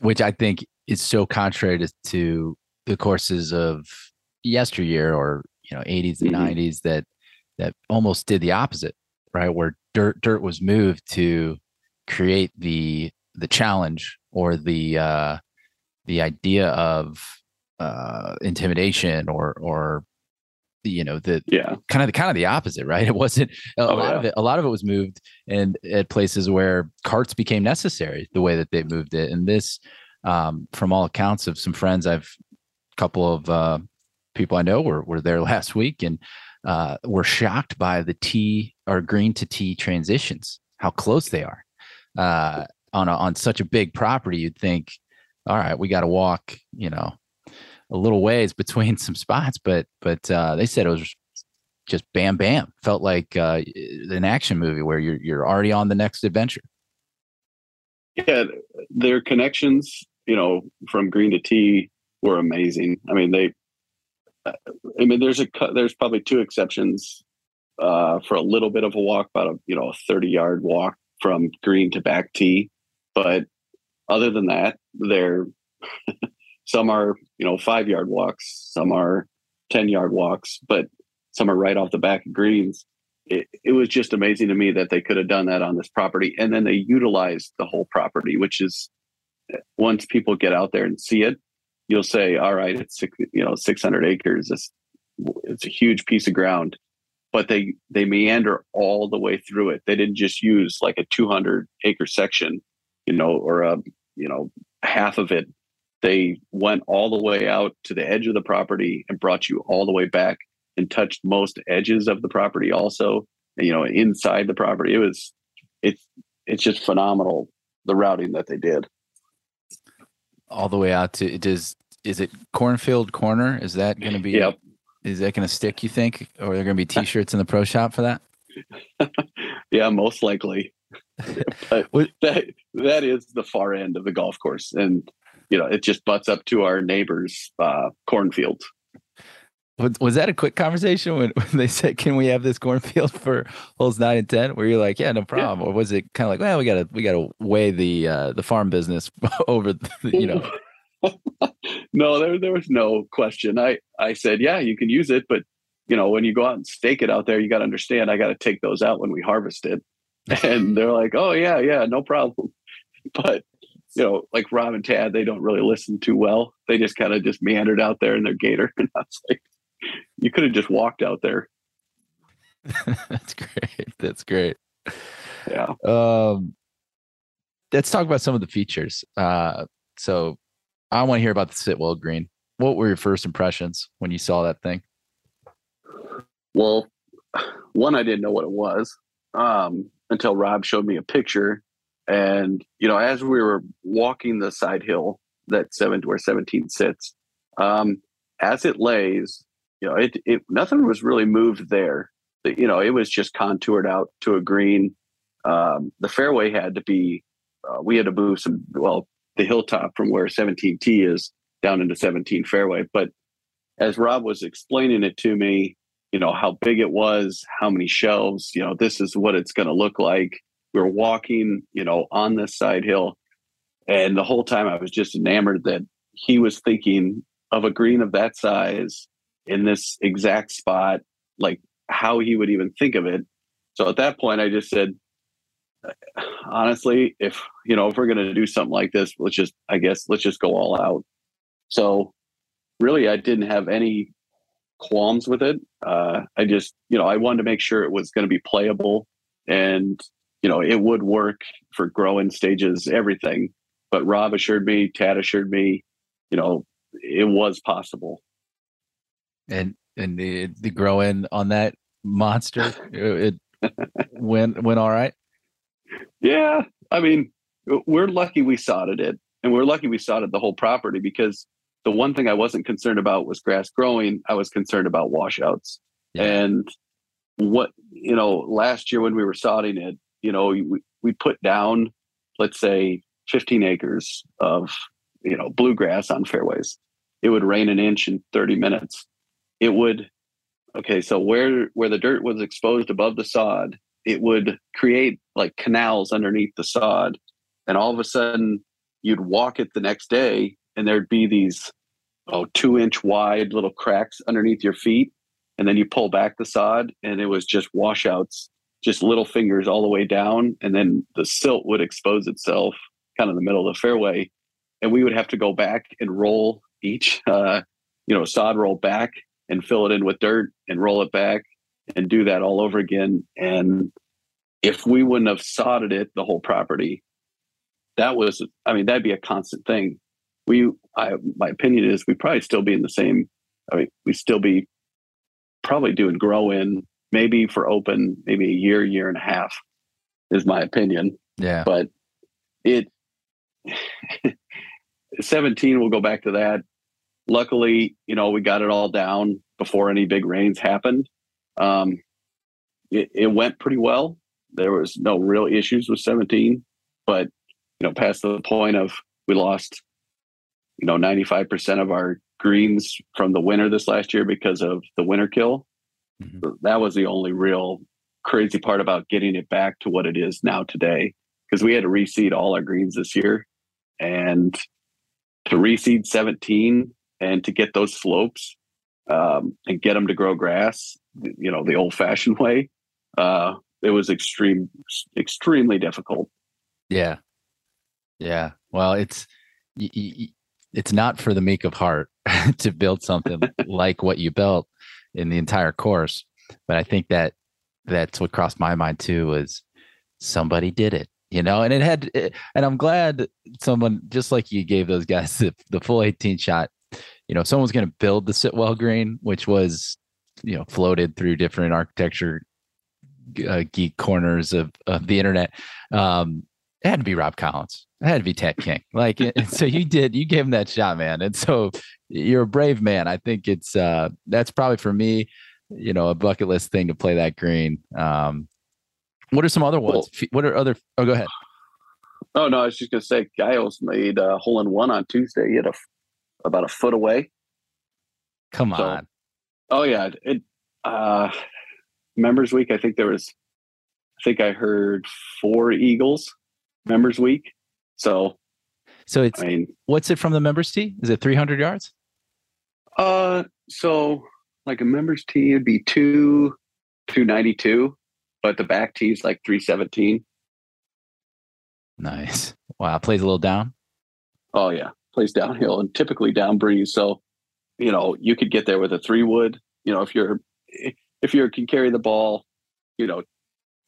which I think is so contrary to, to the courses of yesteryear or you know 80s and Mhm. 90s that that almost did the opposite, right? Where dirt dirt was moved to create the the challenge or the uh, the idea of uh, intimidation or or you know the Yeah. kind of the kind of the opposite, right? It wasn't a Oh, lot of it. A lot of it was moved and at places where carts became necessary. The way that they moved it, and this, um, from all accounts of some friends, I've a couple of uh, people I know were were there last week and uh, were shocked by the tee or green to tee transitions, how close they are uh, on a, on such a big property. You'd think, all right, we got to walk, you know, a little ways between some spots, but but uh, they said it was just bam bam. Felt like uh, an action movie where you're you're already on the next adventure. Yeah, their connections, you know, from green to tee were amazing. I mean, they, I mean, there's a there's probably two exceptions uh, for a little bit of a walk, about a you know a 30 yard walk from green to back tee, but other than that, they're some are you know five yard walks, some are 10 yard walks, but some are right off the back of greens. It, it was just amazing to me that they could have done that on this property and then they utilized the whole property which is eh, once people get out there and see it you'll say all right it's six, you know 600 acres it's, it's a huge piece of ground. But they they meander all the way through it. They didn't just use like a 200 acre section you know or a you know half of it they went all the way out to the edge of the property and brought you all the way back and touched most edges of the property also you know inside the property it was it's it's just phenomenal the routing that they did All the way out to does is it cornfield corner? Is that going to be? Yep. Is that going to stick? You think, or are there going to be T-shirts in the pro shop for that? yeah most likely but that that is the far end of the golf course and you know it just butts up to our neighbors uh cornfield. Was, was that a quick conversation when, when they said, "Can we have this cornfield for holes nine and 10? Where you're like, "Yeah, no problem," or was it kind of like, "Well, we gotta we gotta weigh the uh, the farm business over, the, you know"? no there there was no question. I i said yeah you can use it but you know when you go out and stake it out there you got to understand i got to take those out when we harvest it. And they're like oh yeah yeah no problem. But you know like rob and tad they don't really listen too well they just kind of just meandered out there in their gator and i was like you could have just walked out there That's great. That's great. yeah Um, let's talk about some of the features. Uh, so I want to hear about the Sitwell Green. What were your first impressions when you saw that thing? Well, one, I didn't know what it was um, until Rob showed me a picture. And, you know, as we were walking the side hill that seven where 17 sits, um, as it lays, you know, it, it nothing was really moved there. You know, it was just contoured out to a green. Um, the fairway had to be, uh, we had to move some, well, the hilltop from where 17T is down into 17 fairway. But as Rob was explaining it to me, you know, how big it was, how many shelves, you know, this is what it's going to look like. We are walking, you know, on this side hill. And the whole time I was just enamored that he was thinking of a green of that size in this exact spot, like how he would even think of it. So at that point, I just said, honestly, if you know, if we're going to do something like this, let's just, I guess, let's just go all out. So really, I didn't have any qualms with it. Uh, I just, you know, I wanted to make sure it was going to be playable and, you know, it would work for growing stages, everything. But Rob assured me, Tad assured me, you know, it was possible. And and the, the grow in on that monster, it went went all right. Yeah, I mean, we're lucky we sodded it, and we're lucky we sodded the whole property because the one thing I wasn't concerned about was grass growing. I was concerned about washouts. Yeah. And what you know, last year when we were sodding it, you know, we, we put down, let's say, 15 acres of you know bluegrass on fairways. It would rain an inch in 30 minutes. It would okay, so where where the dirt was exposed above the sod, it would create like canals underneath the sod, and all of a sudden you'd walk it the next day and there'd be these oh two inch wide little cracks underneath your feet and then you pull back the sod and it was just washouts just little fingers all the way down and then the silt would expose itself kind of in the middle of the fairway. And we would have to go back and roll each uh, you know sod roll back and fill it in with dirt and roll it back and do that all over again. And if we wouldn't have sodded it the whole property that was i mean that'd be a constant thing. We I, my opinion is we'd probably still be in the same i mean we'd still be probably doing grow in maybe for open maybe a year year and a half is my opinion. Yeah. But it 17 we'll go back to that. Luckily you know we got it all down before any big rains happened. Um it, it went pretty well. There was no real issues with 17 but you know past the point of we lost you know 95% of our greens from the winter this last year because of the winter kill mm-hmm. that was the only real crazy part about getting it back to what it is now today because we had to reseed all our greens this year and to reseed 17 and to get those slopes um, and get them to grow grass you know the old fashioned way uh, it was extreme extremely difficult. Yeah. Yeah. Well it's it's not for the meek of heart to build something like what you built in the entire course. But I think that that's what crossed my mind too was somebody did it, you know, and it had, and I'm glad someone just like you gave those guys the, the full 18 shot. You know, someone's going to build the Sitwell Green, which was, you know, floated through different architecture uh, geek corners of, of the internet. Um, it had to be Rob Collins. It had to be Tad King. Like, so you did, you gave him that shot, man. And so you're a brave man. I think it's, uh, that's probably for me, you know, a bucket list thing to play that green. Um, what are some other ones? Well, what are other, oh, go ahead. Oh, no, I was just going to say, Giles made a hole in one on Tuesday. He had a, about a foot away. Come so, on. Oh, yeah. It, uh, members week, I think there was, I think I heard four Eagles members week. So, so it's I mean, what's it from the members tee? Is it 300 yards? Uh, so like a members tee would be two, 292, but the back tee is like 317. Nice. Wow. Plays a little down. Oh yeah. Plays downhill and typically down breeze. So, you know, you could get there with a three wood, you know, if you're, if you can carry the ball, you know,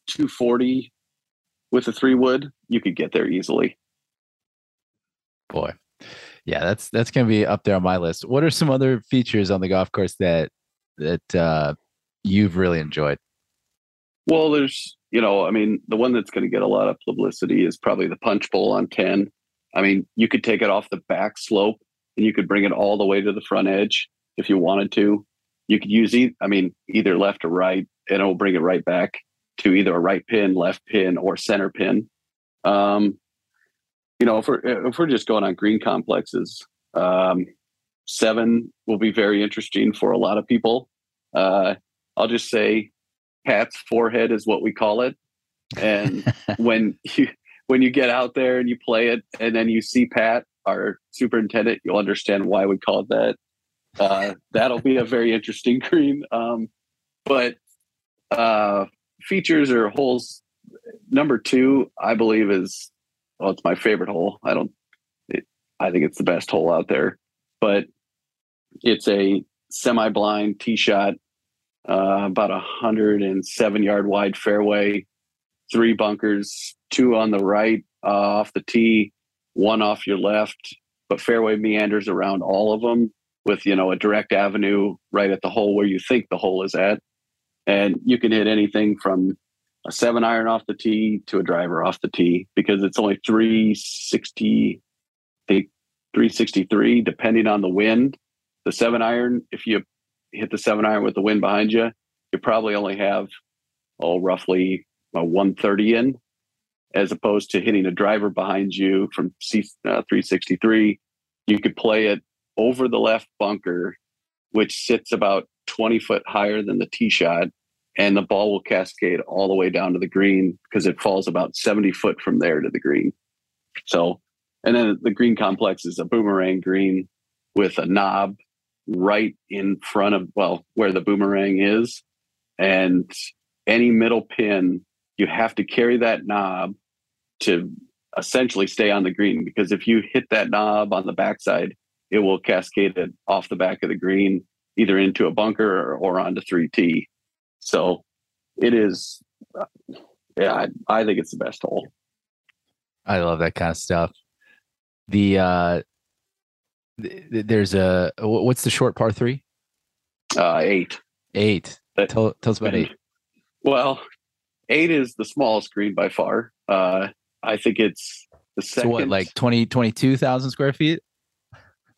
240 with a three wood, you could get there easily. Boy. Yeah, that's that's gonna be up there on my list. What are some other features on the golf course that that uh, you've really enjoyed? Well, there's you know, I mean, the one that's going to get a lot of publicity is probably the punch bowl on 10. I mean, you could take it off the back slope and you could bring it all the way to the front edge if you wanted to. You could use, e- I mean, either left or right, and it'll bring it right back to either a right pin, left pin, or center pin. Um, you know, if we're if we're just going on green complexes, um, seven will be very interesting for a lot of people. Uh, I'll just say Pat's forehead is what we call it. And when you when you get out there and you play it and then you see Pat, our superintendent, you'll understand why we call it that. Uh, that'll be a very interesting green. Um, but uh, features or holes number two, I believe is well, it's my favorite hole. I don't, it, I think it's the best hole out there, but it's a semi-blind tee shot, uh, about a hundred and seven yard wide fairway, three bunkers, two on the right uh, off the tee, one off your left, but fairway meanders around all of them with you know a direct avenue right at the hole where you think the hole is at and you can hit anything from a seven iron off the tee to a driver off the tee because it's only 360 I think 363 depending on the wind. The seven iron if you hit the seven iron with the wind behind you you probably only have oh roughly a 130 in as opposed to hitting a driver behind you from C, uh, 363 you could play it over the left bunker which sits about 20 foot higher than the tee shot and the ball will cascade all the way down to the green because it falls about 70 foot from there to the green. So, and then the green complex is a boomerang green with a knob right in front of, well, where the boomerang is. And any middle pin, you have to carry that knob to essentially stay on the green because if you hit that knob on the backside, it will cascade it off the back of the green either into a bunker or, or onto 3T. So it is, yeah, I, I think it's the best hole. I love that kind of stuff. The uh, th- there's a what's the short par three? Uh, eight. Eight. That, tell, tell us about eight. Well, eight is the smallest green by far. Uh, I think it's the second. So what, like 20, 22,000 square feet?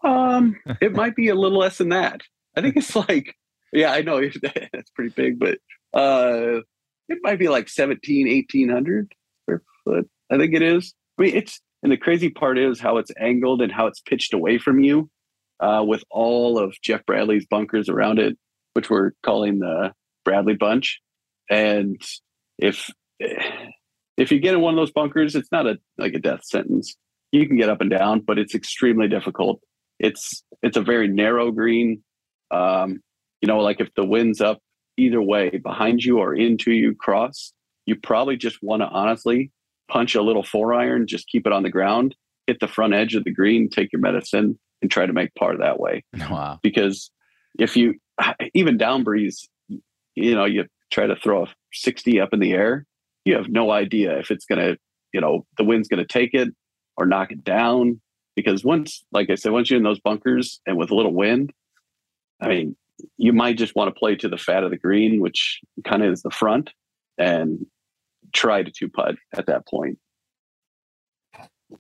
Um, it might be a little less than that. I think it's like yeah, I know that's pretty big, but uh, it might be like 17, 1800 square foot. I think it is. I mean, it's, and the crazy part is how it's angled and how it's pitched away from you uh, with all of Jeff Bradley's bunkers around it, which we're calling the Bradley Bunch. And if, if you get in one of those bunkers, it's not a like a death sentence. You can get up and down, but it's extremely difficult. It's it's a very narrow green. Um, you know, like if the wind's up either way, behind you or into you cross, you probably just want to honestly punch a little four iron, just keep it on the ground, hit the front edge of the green, take your medicine, and try to make par that way. Wow. Because if you even down breeze, you know, you try to throw a 60 up in the air, you have no idea if it's going to, you know, the wind's going to take it or knock it down. Because once, like I said, once you're in those bunkers and with a little wind, I mean, you might just want to play to the fat of the green, which kind of is the front, and try to two putt at that point.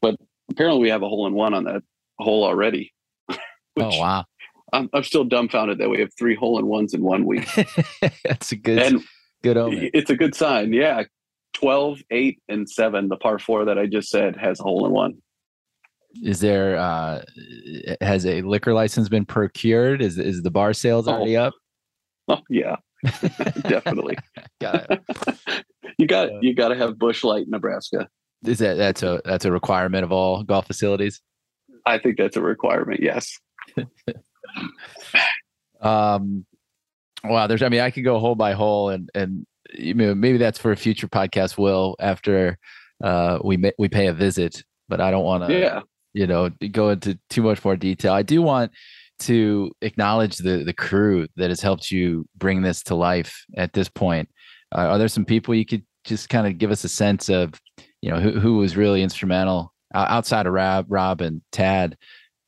But apparently, we have a hole in one on that hole already. oh wow! I'm, I'm still dumbfounded that we have three hole in ones in one week. That's a good and good omen. It's a good sign. Yeah, 12, 8, and seven. The par four that I just said has a hole in one is there uh has a liquor license been procured? Is is the bar sales oh. already up? Oh yeah. Definitely. Got it. you got you got to have Busch Light nebraska. Is that that's a that's a requirement of all golf facilities? I think that's a requirement yes. Um wow there's i mean i could go hole by hole and and you know, maybe that's for a future podcast will after uh we we pay a visit but i don't want to yeah you know go into too much more detail. I do want to acknowledge the the crew that has helped you bring this to life at this point. Uh, are there some people you could just kind of give us a sense of you know who, who was really instrumental outside of rob rob and tad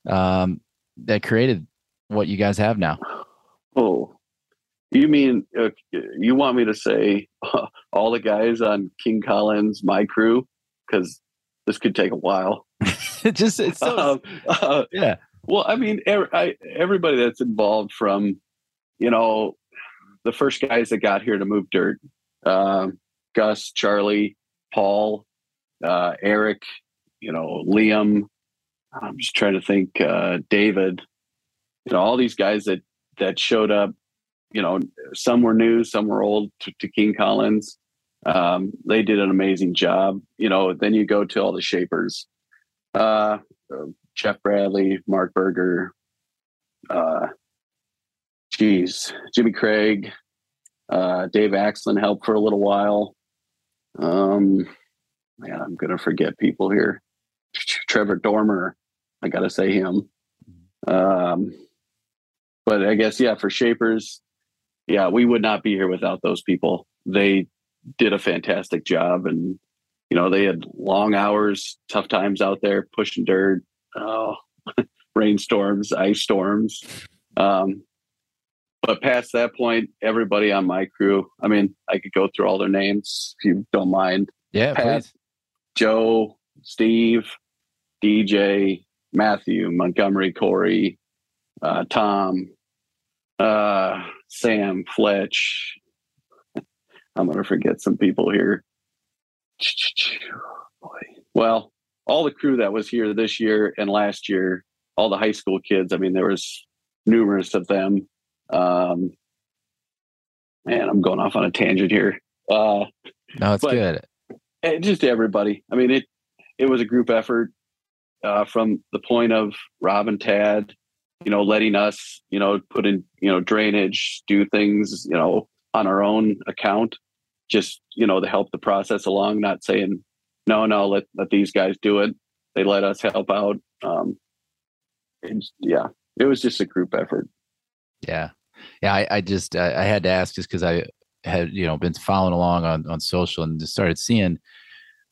um, that created what you guys have now? Oh you mean uh, you want me to say uh, all the guys on king collins my crew? Because this could take a while it just it's so, um, uh, yeah. Well, I mean, I, everybody that's involved from, you know, the first guys that got here to move dirt, um, Gus, Charlie, Paul, uh, Eric, you know, Liam. I'm just trying to think, uh, David. you know all these guys that that showed up you know some were new some were old to, to king collins um, they did an amazing job. You know then you go to all the shapers uh, jeff bradley mark berger uh, geez jimmy craig uh, dave Axlin helped for a little while. Um, man i'm gonna forget people here. Trevor dormer i gotta say him. Um, but I guess yeah, for shapers, yeah, we would not be here without those people. They did a fantastic job, and you know they had long hours, tough times out there pushing dirt, oh, rainstorms, ice storms. Um, but past that point, everybody on my crew, I mean, I could go through all their names if you don't mind. Yeah, Pat, please. Joe, Steve, DJ, Matthew, Montgomery, Corey, uh, Tom, uh, Sam, Fletch. I'm going to forget some people here. Boy. Well, all the crew that was here this year and last year, all the high school kids. I mean, there was numerous of them. Um, man, I'm going off on a tangent here. Uh, no, it's good. just everybody. I mean, it it was a group effort uh, from the point of Rob and Tad, you know, letting us, you know, put in, you know, drainage, do things, you know, on our own account, just, you know, to help the process along, not saying, no, no, let, let these guys do it. They let us help out. Um, and yeah, it was just a group effort. Yeah. Yeah. I, I just, I, I had to ask just cause I had, you know, been following along on, on social and just started seeing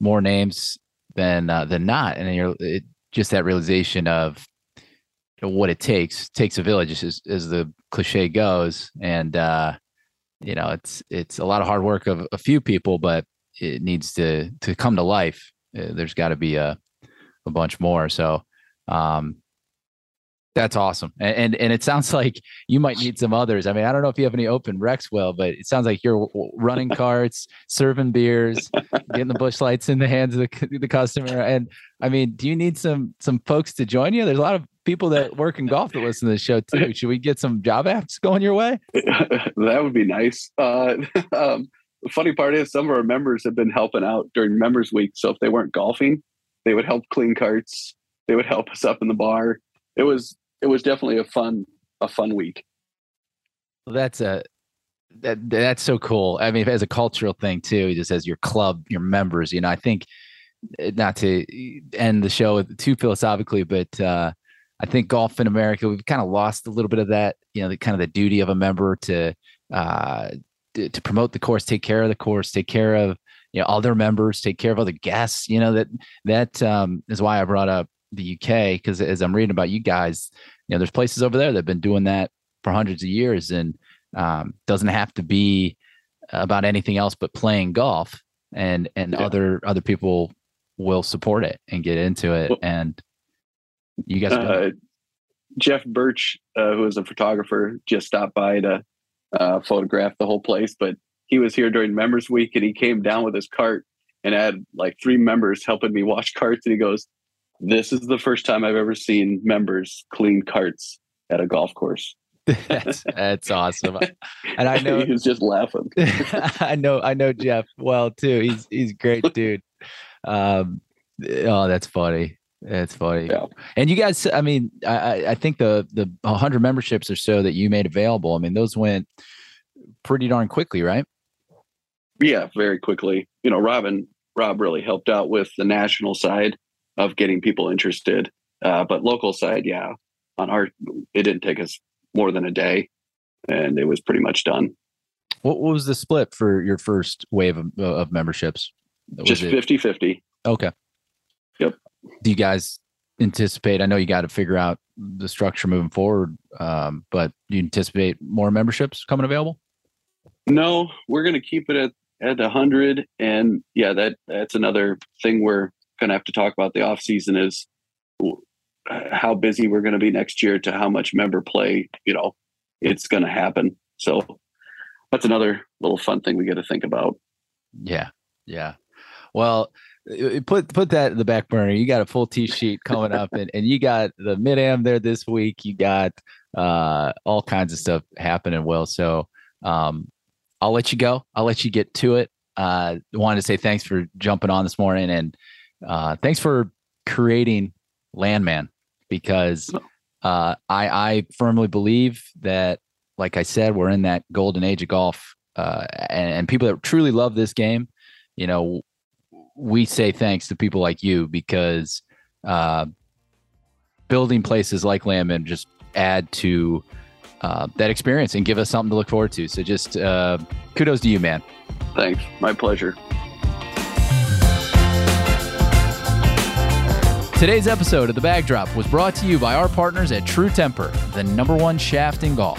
more names than, uh, than not. And you're, it, just that realization of what it takes takes a village as, as the cliche goes and uh you know it's it's a lot of hard work of a few people but it needs to to come to life. Uh, there's got to be a a bunch more. So um that's awesome. And, and, and it sounds like you might need some others. I mean, I don't know if you have any open reqs well, but it sounds like you're running carts, serving beers, getting the Busch Lights in the hands of the, the customer. And I mean, do you need some some folks to join you? There's a lot of people that work in golf that listen to the show too. Should we get some job apps going your way? that would be nice. Uh, um, the funny part is some of our members have been helping out during members week. So if they weren't golfing, they would help clean carts. They would help us up in the bar it was it was definitely a fun a fun week. That's a that that's so cool. I mean, as a cultural thing too, just as your club, your members. You know, I think eh, not to end the show too philosophically, but uh, I think golf in America, we've kind of lost a little bit of that. You know, the kind of the duty of a member to uh, to, promote the course, take care of the course, take care of you know other members, take care of other guests. You know that that um, is why I brought up the UK because as I'm reading about you guys, you know, there's places over there that have been doing that for hundreds of years and um, doesn't have to be about anything else but playing golf and and yeah. other other people will support it and get into it well, and you guys uh, jeff birch uh, who is a photographer just stopped by to uh, photograph the whole place but he was here during members week and he came down with his cart and had like three members helping me wash carts and he goes this is the first time I've ever seen members clean carts at a golf course. that's, that's awesome. And I know he's just laughing. I know I know Jeff well too. He's he's great dude. Um oh that's funny. That's funny. Yeah. And you guys, I mean, I, I think the the 100 memberships or so that you made available, I mean, those went pretty darn quickly, right? Yeah, very quickly. You know, Robin Rob really helped out with the national side of getting people interested. Uh, but local side, yeah, on our it didn't take us more than a day, and it was pretty much done. What, what was the split for your first wave of, of memberships? Was Just 50 50. Okay. Yep. Do you guys anticipate? I know you got to figure out the structure moving forward, um, but do you anticipate more memberships coming available? No, we're going to keep it at at 100 and yeah that that's another thing we're going to have to talk about the off season is how busy we're going to be next year to how much member play you know it's going to happen so that's another little fun thing we got to think about yeah yeah well put put that in the back burner. You got a full tee sheet coming up, and, and you got the mid am there this week. You got uh, all kinds of stuff happening. well so um, I'll let you go. I'll let you get to it. Uh, wanted to say thanks for jumping on this morning, and uh, thanks for creating Landmand because uh, I I firmly believe that, like I said, we're in that golden age of golf, uh, and, and people that truly love this game. You know, we say thanks to people like you because uh, building places like Landmand just add to uh, that experience and give us something to look forward to. So just uh, kudos to you, man. Thanks. My pleasure. Today's episode of The Bag Drop was brought to you by our partners at True Temper, the number one shaft in golf.